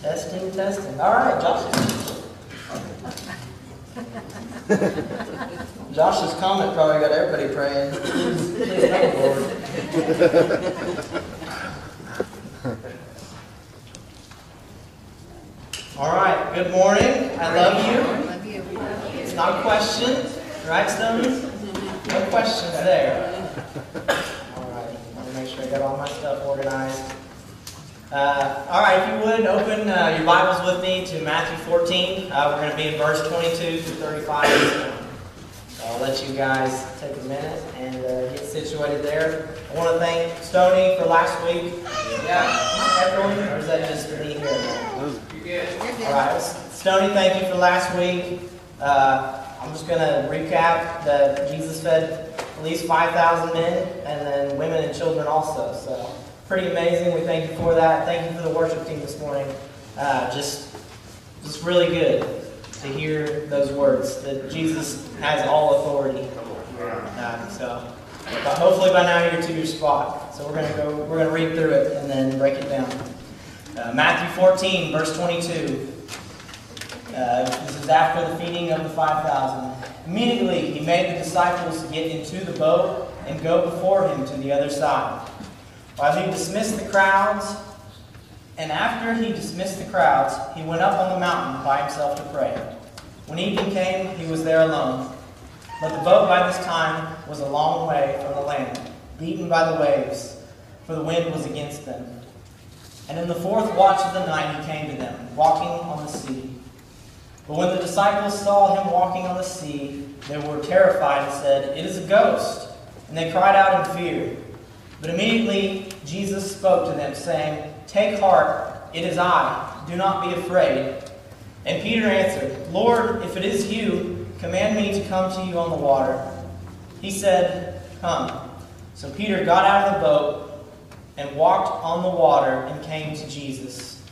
Testing, testing. All right, Josh. Josh's comment probably got everybody praying. Please, please Lord. All right, good morning. I love you. It's not a question, right, Stony? No questions there. All right, I want to make sure I got all my stuff organized. Uh, all right, if you would open uh, your Bibles with me to Matthew 14. Uh, we're going to be in verse 22 through 35. I'll let you guys take a minute and uh, get situated there. I want to thank Stony for last week. Yeah, everyone, or is that just me here? All right, Stony, thank you for last week. Uh, I'm just going to recap that Jesus fed at least 5,000 men and then women and children also. So pretty amazing. We thank you for that. Thank you for the worship team this morning. Uh, just, just really good to hear those words that Jesus has all authority. Uh, so, but hopefully by now you're to your spot. So we're gonna go. We're gonna read through it and then break it down. Uh, Matthew 14, verse 22. Uh, this is after the feeding of the 5,000. Immediately he made the disciples get into the boat and go before him to the other side, while he dismissed the crowds and after he dismissed the crowds, he went up on the mountain by himself to pray. When evening came, he was there alone. But the boat by this time was a long way from the land, beaten by the waves, for the wind was against them. And in the fourth watch of the night he came to them, walking on the sea. But when the disciples saw him walking on the sea, they were terrified and said, It is a ghost. And they cried out in fear. But immediately Jesus spoke to them, saying, Take heart, it is I. Do not be afraid. And Peter answered, Lord, if it is you, command me to come to you on the water. He said, Come. So Peter got out of the boat and walked on the water and came to Jesus.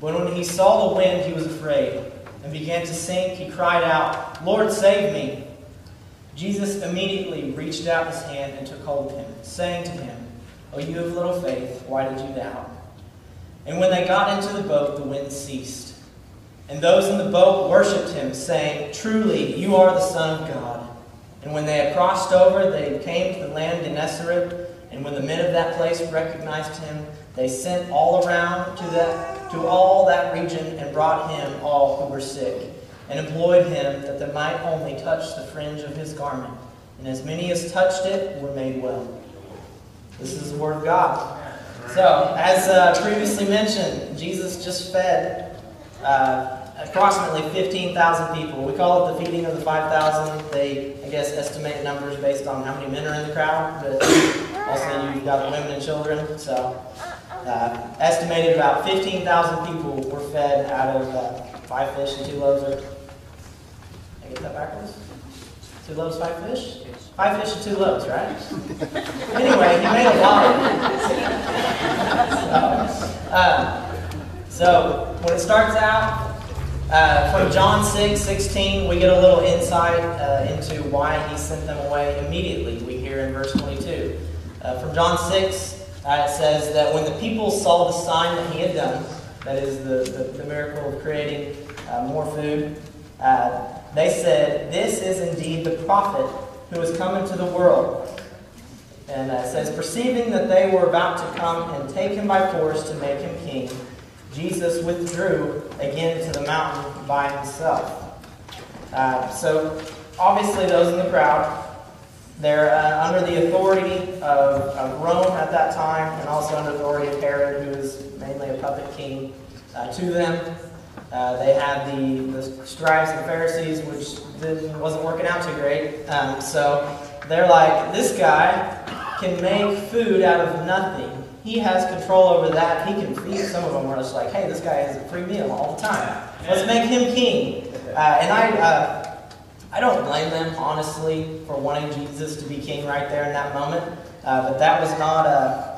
But when he saw the wind, he was afraid and began to sink. He cried out, Lord, save me. Jesus immediately reached out his hand and took hold of him, saying to him, O you of little faith, why did you doubt? And when they got into the boat, the wind ceased. And those in the boat worshipped him, saying, Truly, you are the Son of God. And when they had crossed over, they came to the land of Gennesaret. And when the men of that place recognized him, they sent all around to, that, to all that region and brought him all who were sick, and employed him that they might only touch the fringe of his garment. And as many as touched it were made well. This is the word of God. So, as uh, previously mentioned, Jesus just fed uh, approximately 15,000 people. We call it the feeding of the 5,000. They, I guess, estimate numbers based on how many men are in the crowd, but also you've got the women and children. So, uh, estimated about 15,000 people were fed out of uh, five fish and two loaves. Of, I get that backwards? Two loaves, five fish? Five fish and two loaves, right? anyway, he made a lot so, uh, so, when it starts out, uh, from John 6, 16, we get a little insight uh, into why he sent them away immediately. We hear in verse 22. Uh, from John 6, uh, it says that when the people saw the sign that he had done, that is the, the, the miracle of creating uh, more food, they said, This is indeed the prophet who has come into the world. And uh, it says, perceiving that they were about to come and take him by force to make him king, Jesus withdrew again to the mountain by himself. Uh, so, obviously, those in the crowd, they're uh, under the authority of, of, Rome at that time, and also under the authority of Herod, who was mainly a puppet king uh, to them. Uh, they had the, the scribes and Pharisees, which wasn't working out too great. Um, so they're like, this guy can make food out of nothing. He has control over that. He can feed. Some of them are just like, hey, this guy has a free meal all the time. Let's make him king. Uh, and I, uh, I don't blame them, honestly, for wanting Jesus to be king right there in that moment. Uh, but that was not a,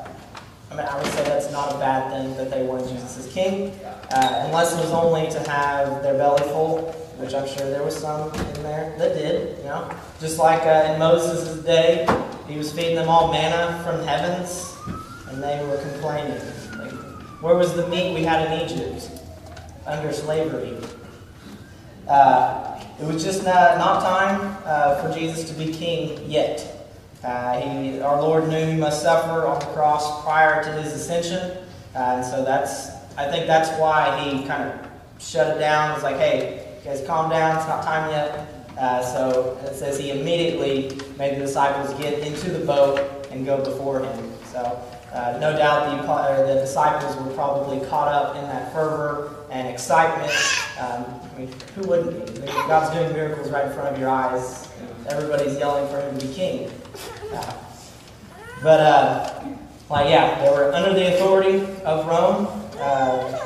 I mean, I would say that's not a bad thing that they wanted Jesus as king, uh, unless it was only to have their belly full which I'm sure there was some in there that did, you know. Just like uh, in Moses' day, he was feeding them all manna from heavens, and they were complaining. Like, where was the meat we had in Egypt? under slavery. Uh, it was just not, not time uh, for Jesus to be king yet. Uh, he, our Lord knew he must suffer on the cross prior to his ascension, uh, and so that's I think that's why he kind of shut it down. It's like, hey, guys, calm down. It's not time yet. Uh, so it says he immediately made the disciples get into the boat and go before him. So uh, no doubt the, the disciples were probably caught up in that fervor and excitement. Um, I mean, who wouldn't be? God's doing miracles right in front of your eyes. Everybody's yelling for him to be king. Uh, but, uh, like, yeah, they were under the authority of Rome. Uh,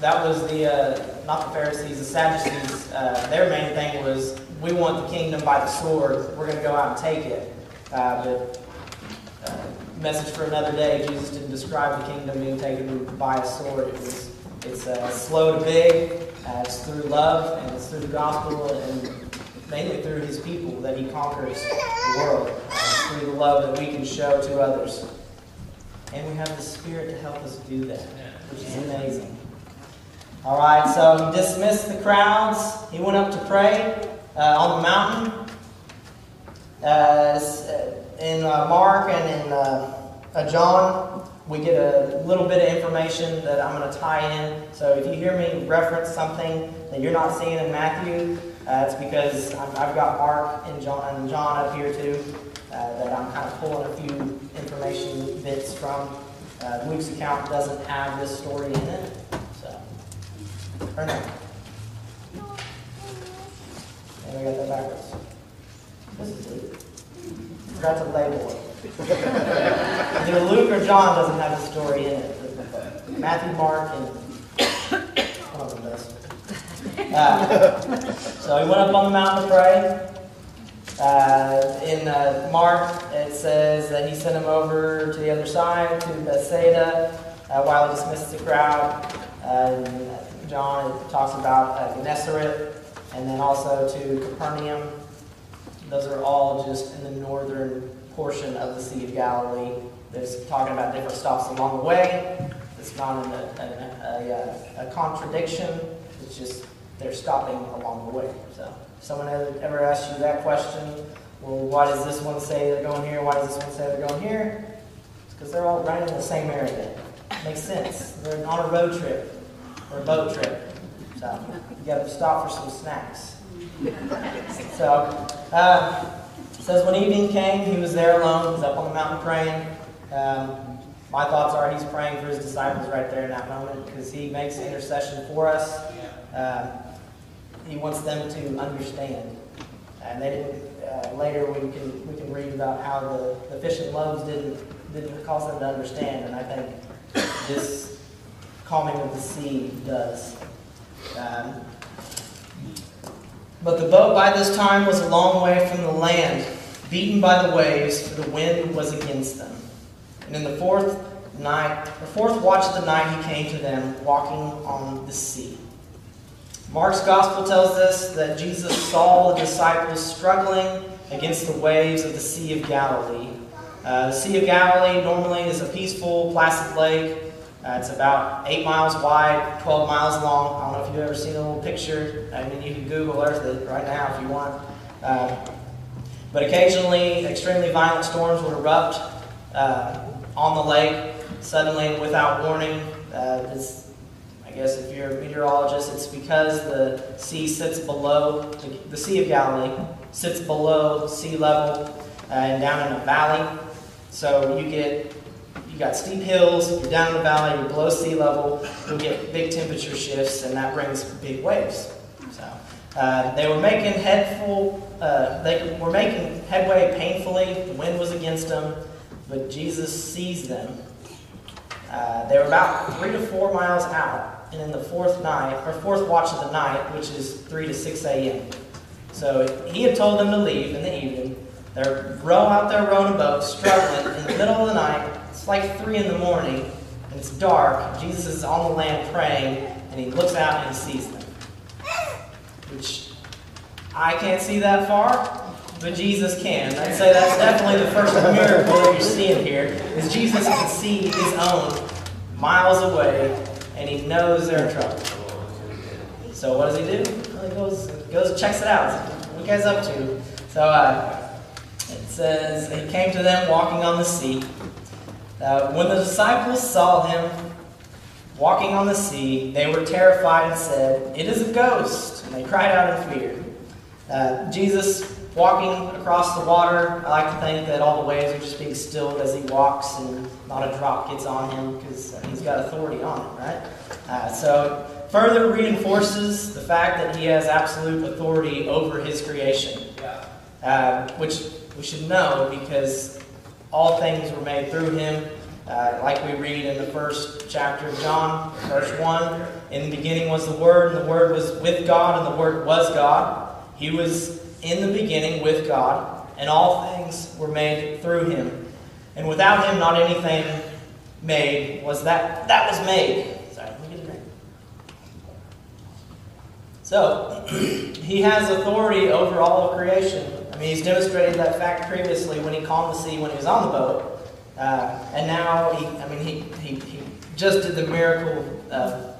that was the, uh, not the Pharisees, the Sadducees. Uh, their main thing was, we want the kingdom by the sword. We're going to go out and take it. Uh, but message for another day. Jesus didn't describe the kingdom being taken by a sword. It was, it's slow to big. It's through love and it's through the gospel and mainly through his people that he conquers the world. Through the love that we can show to others. And we have the Spirit to help us do that, which is amazing. All right, so he dismissed the crowds. He went up to pray uh, on the mountain. Uh, in uh, Mark and in uh, uh, John, we get a little bit of information that I'm going to tie in. So if you hear me reference something that you're not seeing in Matthew, uh, it's because i have got Mark and John, and John up here too, uh, that I'm kind of pulling a few information bits from. Uh, Luke's account doesn't have this story in it. So, or no. And we got that backwards. This is Luke. Forgot to label it. Either Luke or John doesn't have the story in it. Matthew, Mark, and one of them does. Uh, so he went up on the mountain to pray. Uh, in uh, Mark, it says that he sent him over to the other side, to Bethsaida, uh, while he dismissed the crowd. John talks about uh, Gennesaret, and then also to Capernaum. Those are all just in the northern portion of the Sea of Galilee. There's talking about different stops along the way. It's not a, a, a, a, contradiction. It's just they're stopping along the way. So someone ever asks you that question, well, why does this one say they're going here? Why does this one say they're going here? It's because they're all right in the same area. Makes sense. They're on a road trip or a boat trip. So you got to stop for some snacks. so, uh, says when evening came, he was there alone. He's up on the mountain praying. Um, my thoughts are he's praying for his disciples right there in that moment because he makes intercession for us. Uh, he wants them to understand. And they didn't. Uh, later, we can we can read about how the, the fish and loaves didn't didn't cause them to understand, and I think this calming of the sea does. Um, but the boat by this time was a long way from the land, beaten by the waves, for the wind was against them. And in the fourth night, the fourth watch of the night, he came to them, walking on the sea. Mark's gospel tells us that Jesus saw the disciples struggling against the waves of the Sea of Galilee. Uh, the Sea of Galilee normally is a peaceful, placid lake uh, it's about 8 miles wide, 12 miles long. I don't know if you've ever seen a little picture. I mean, you can Google Earth it right now if you want. Uh, but occasionally, extremely violent storms would erupt uh, on the lake suddenly without warning. Uh, I guess if you're a meteorologist, it's because the sea sits below, the, Sea of Galilee sits below sea level uh, and down in a valley. So you get you got steep hills, you're down in the valley, you're below sea level, you'll get big temperature shifts, and that brings big waves. So uh, they were making headful, uh, they were making headway painfully. The wind was against them, but Jesus sees them. Uh, they were about three to four miles out, and in the fourth night, or fourth watch of the night, which is three to six a.m. So he had told them to leave in the evening. They're row out there rowing a boat, struggling in the middle of the night it's like 3 in the morning, and it's dark. Jesus is on the land praying, and he looks out and he sees them. Which I can't see that far, but Jesus can. I'd say that's definitely the first miracle that you're seeing here, is Jesus can see his own miles away, and he knows they're in trouble. So what does he do? Well, he goes, goes checks it out. What guys up to? So uh, it says, he came to them walking on the sea. Uh, when the disciples saw him walking on the sea, they were terrified and said, It is a ghost. And they cried out in fear. Uh, Jesus walking across the water, I like to think that all the waves are just being stilled as he walks and not a drop gets on him because he's got authority on it, right? Uh, so further reinforces the fact that he has absolute authority over his creation, uh, which we should know because all things were made through him. Uh, like we read in the first chapter of John, verse 1, in the beginning was the Word, and the Word was with God, and the Word was God. He was in the beginning with God, and all things were made through him. And without him, not anything made was that that was made. Sorry, let me get a drink. So, he has authority over all of creation. I mean, he's demonstrated that fact previously when he calmed the sea when he was on the boat. Uh, and now, he, I mean, he, he, he just did the miracle of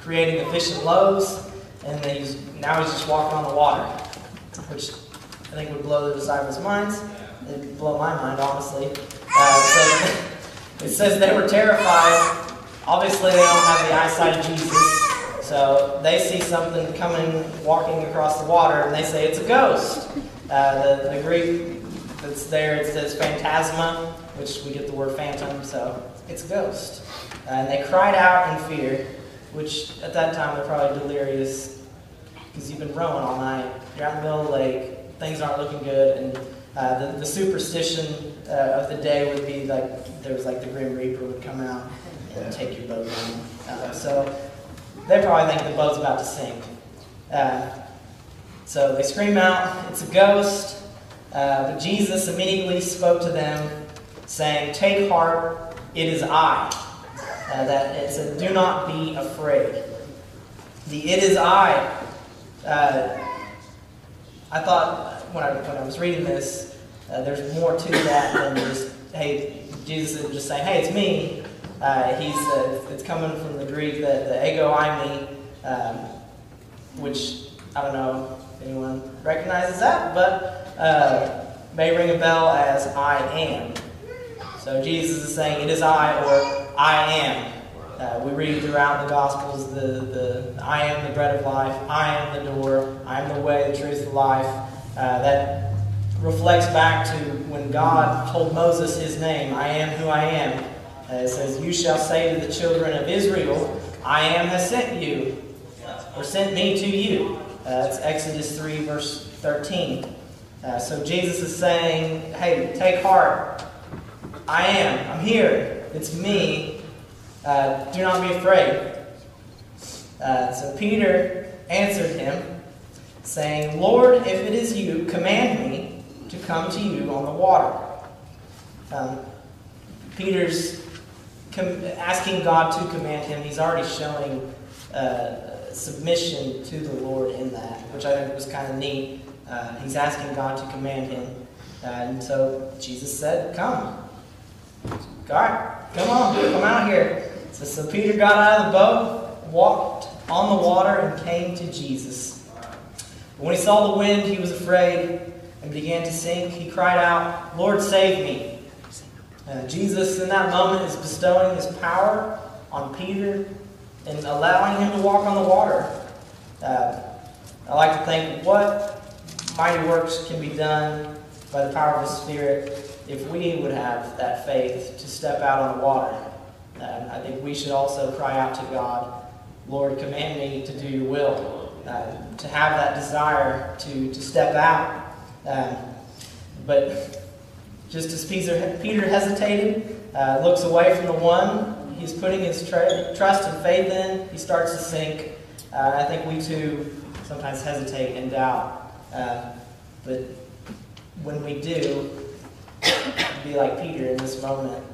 creating the fish and loaves, and he's, now he's just walking on the water, which I think would blow the disciples' minds. It'd blow my mind, honestly. Uh, so it says they were terrified. Obviously, they don't have the eyesight of Jesus. So they see something coming, walking across the water, and they say it's a ghost. Uh, the, the Greek that's there, it says phantasma, which we get the word phantom, so it's a ghost. Uh, and they cried out in fear, which at that time they're probably delirious because you've been rowing all night. You're out in the middle of the lake, things aren't looking good, and uh, the, the superstition uh, of the day would be like there was like the Grim Reaper would come out and take your boat down. Uh, so they probably think the boat's about to sink. Uh, so they scream out, It's a ghost. Uh, but Jesus immediately spoke to them, saying, Take heart, it is I. Uh, that it said, Do not be afraid. The it is I. Uh, I thought when I, when I was reading this, uh, there's more to that than just, hey, Jesus is just saying, hey, it's me. Uh, he's it's coming from the Greek, the, the ego eimi, um, which I don't know if anyone recognizes that, but uh, may ring a bell as I am. So Jesus is saying, it is I or I am. Uh, we read throughout the Gospels the, the I am the bread of life, I am the door, I am the way, the truth, the life. Uh, that reflects back to when God told Moses his name, I am who I am. Uh, it says, You shall say to the children of Israel, I am has sent you, or sent me to you. Uh, that's Exodus 3, verse 13. Uh, so Jesus is saying, Hey, take heart. I am. I'm here. It's me. Uh, do not be afraid. Uh, so Peter answered him, saying, Lord, if it is you, command me to come to you on the water. Um, Peter's asking God to command him. He's already showing uh, submission to the Lord in that, which I think was kind of neat. Uh, he's asking God to command him. Uh, and so Jesus said, Come. God, come on, come out here. So, Peter got out of the boat, walked on the water, and came to Jesus. When he saw the wind, he was afraid and began to sink. He cried out, Lord, save me. Uh, Jesus, in that moment, is bestowing his power on Peter and allowing him to walk on the water. Uh, I like to think what mighty works can be done by the power of the Spirit if we would have that faith to step out on the water. Uh, I think we should also cry out to God, Lord, command me to do your will, uh, to have that desire to, to step out. Um, but just as Peter, Peter hesitated, uh, looks away from the one he's putting his tra- trust and faith in, he starts to sink. Uh, I think we too sometimes hesitate and doubt. Uh, but when we do, be like Peter in this moment.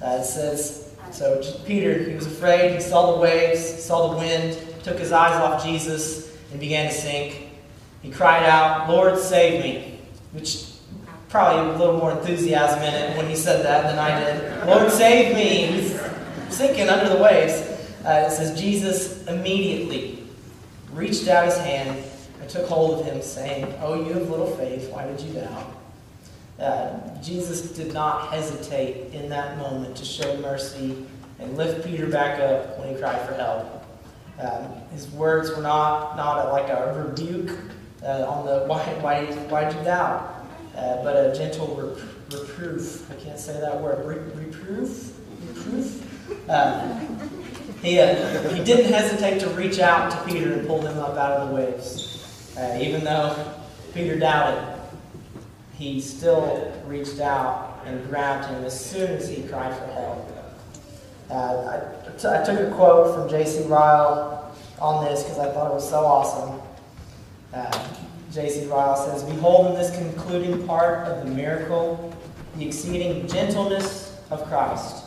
Uh, it says, so Peter, he was afraid. He saw the waves, saw the wind, took his eyes off Jesus, and began to sink. He cried out, Lord, save me, which probably a little more enthusiasm in it when he said that than I did. Lord, save me. He's sinking under the waves. Uh, it says, Jesus immediately reached out his hand and took hold of him, saying, Oh, you have little faith, why did you doubt? Uh, Jesus did not hesitate in that moment to show mercy and lift Peter back up when he cried for help. Um, his words were not, not like a rebuke uh, on the why, why, why did you doubt, uh, but a gentle rep- reproof. I can't say that word. Re- reproof? Reproof? Um, he, uh, he didn't hesitate to reach out to Peter and pull him up out of the waves. Uh, even though Peter doubted, he still reached out and grabbed him as soon as he cried for help. Uh, I, t- I took a quote from J.C. Ryle on this because I thought it was so awesome. Uh, J.C. Ryle says, Behold in this concluding part of the miracle the exceeding gentleness of Christ.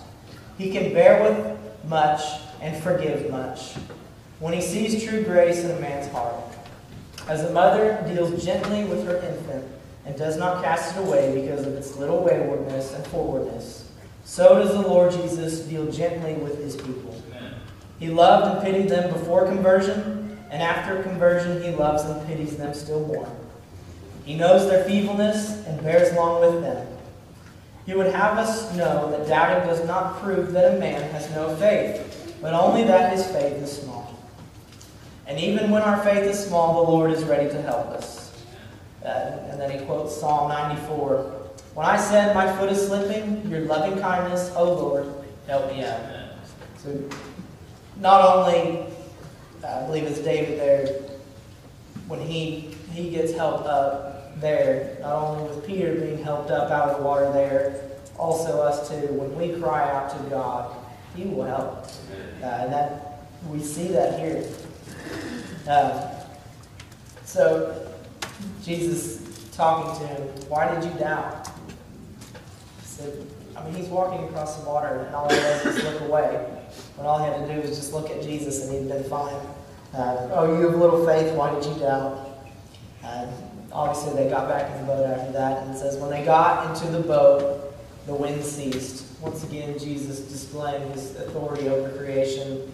He can bear with much and forgive much when he sees true grace in a man's heart. As a mother deals gently with her infant and does not cast it away because of its little waywardness and forwardness, so does the Lord Jesus deal gently with his people. He loved and pitied them before conversion, and after conversion, he loves and pities them still more. He knows their feebleness and bears long with them. He would have us know that doubting does not prove that a man has no faith, but only that his faith is small. And even when our faith is small, the Lord is ready to help us. Uh, and then he quotes Psalm 94 When I said my foot is slipping, your loving kindness, O Lord, help me out. So, not only, I believe it's David there, when he, he gets helped up there, not only with Peter being helped up out of the water there, also us too. When we cry out to God, He will help. Uh, and that we see that here. Uh, so Jesus talking to him, why did you doubt? He said, I mean, he's walking across the water, and all he does is look away. When all he had to do was just look at Jesus, and he'd been fine. Uh, oh, you have a little faith. Why did you doubt? Uh, obviously, they got back in the boat after that, and it says, when they got into the boat, the wind ceased. Once again, Jesus displaying his authority over creation.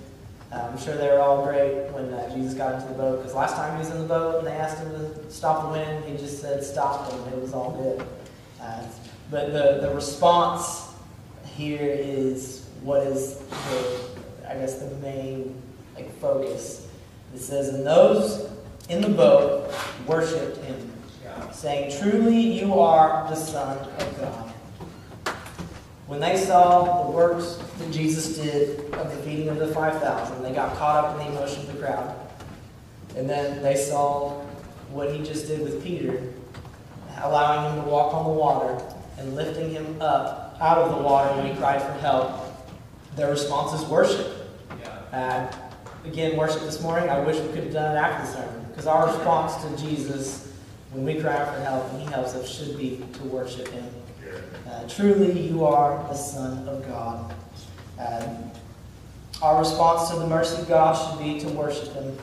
Uh, I'm sure they were all great when uh, Jesus got into the boat, because last time he was in the boat and they asked him to stop the wind, he just said stop, and it was all good. Uh, but the, the response here is what is the, I guess, the main like focus. It says, and those in the boat worshipped him, saying, Truly you are the Son of God. When they saw the works that Jesus did of the feeding of the 5,000, they got caught up in the emotion of the crowd. And then they saw what he just did with Peter, allowing him to walk on the water and lifting him up out of the water when he cried for help. Their response is worship. Uh, again, worship this morning, I wish we could have done it after the sermon. Because our response to Jesus when we cry out for help and he helps us should be to worship him. Uh, truly, you are the Son of God. Um, our response to the mercy of God should be to worship Him.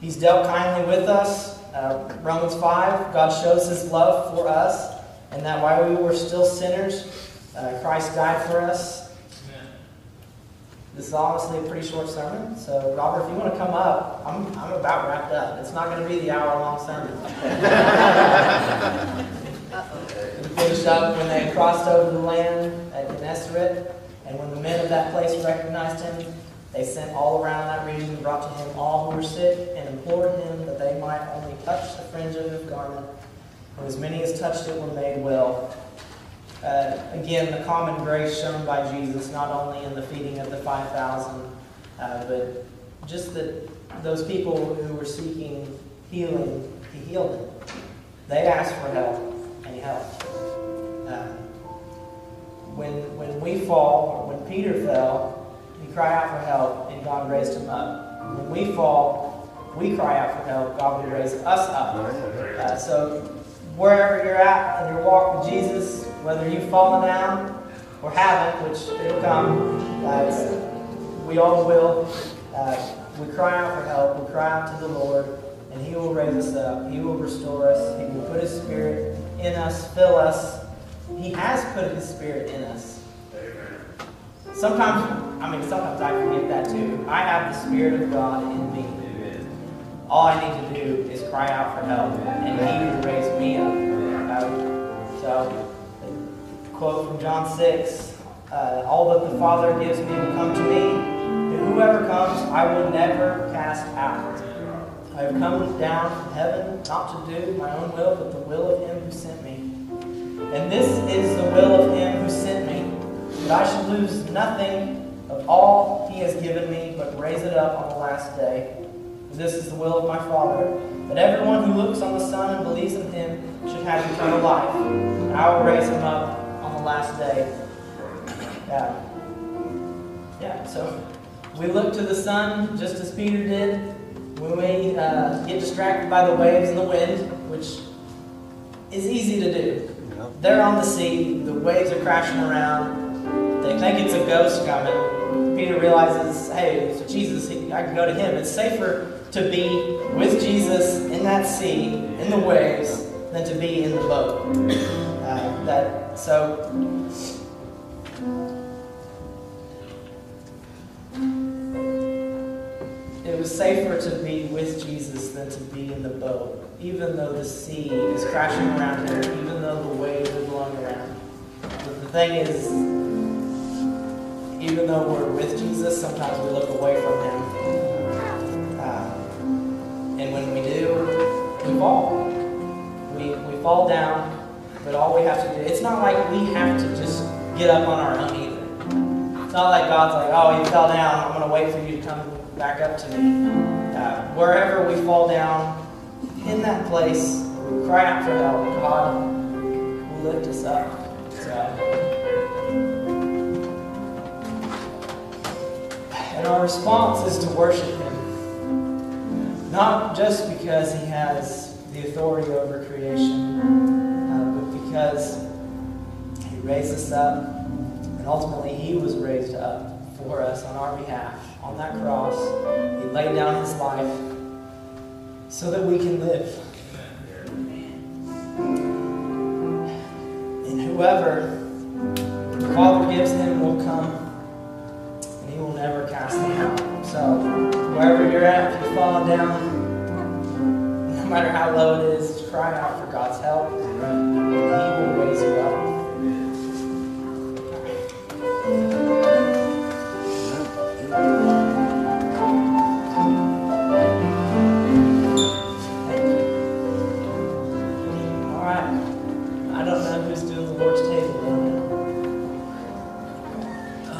He's dealt kindly with us. Uh, Romans 5, God shows His love for us, and that while we were still sinners, uh, Christ died for us. This is honestly a pretty short sermon, so Robert, if you want to come up, I'm, I'm about wrapped up. It's not going to be the hour long sermon. Up when they crossed over the land at Gennesaret, and when the men of that place recognized him, they sent all around that region and brought to him all who were sick and implored him that they might only touch the fringe of his garment. And as many as touched it were made well. Uh, again, the common grace shown by Jesus, not only in the feeding of the 5,000, uh, but just that those people who were seeking healing, he healed them. They asked for help, fall, or when Peter fell, he cried out for help, and God raised him up. When we fall, we cry out for help, God will raise us up. Uh, so wherever you're at in your walk with Jesus, whether you've fallen down or haven't, which it'll come, uh, we all will. Uh, we cry out for help. We cry out to the Lord, and He will raise us up. He will restore us. He will put His Spirit in us, fill us. He has put His Spirit in us. Sometimes, I mean, sometimes I forget that too. I have the Spirit of God in me. all I need to do is cry out for help, and He will raise me up. So, quote from John 6 uh, All that the Father gives me will come to me, and whoever comes, I will never cast out. I have come down from heaven not to do my own will, but the will of Him who sent me. And this is the will of Him who sent me, that I should lose nothing of all He has given me, but raise it up on the last day. This is the will of my Father, that everyone who looks on the Son and believes in Him should have eternal life. And I will raise him up on the last day. Yeah. Yeah, so we look to the Son just as Peter did when we uh, get distracted by the waves and the wind, which is easy to do. They're on the sea, the waves are crashing around, they think it's a ghost coming. Peter realizes, hey, Jesus, I can go to him. It's safer to be with Jesus in that sea, in the waves, than to be in the boat. Uh, that so. It was safer to be with Jesus than to be in the boat, even though the sea is crashing around him, even though the waves are blowing around. But the thing is, even though we're with Jesus, sometimes we look away from him. Uh, and when we do, we fall. We, we fall down, but all we have to do, it's not like we have to just get up on our own either. It's not like God's like, oh, you fell down, I'm going to wait for you to come back up to me. Uh, wherever we fall down, in that place, we cry out for help. God will lift us up. Our response is to worship Him. Not just because He has the authority over creation, uh, but because He raised us up, and ultimately He was raised up for us on our behalf on that cross. He laid down His life so that we can live. And whoever the Father gives Him will come, So, wherever you're at, if you're falling down, no matter how low it is, just cry out for God's help, and He will raise you up.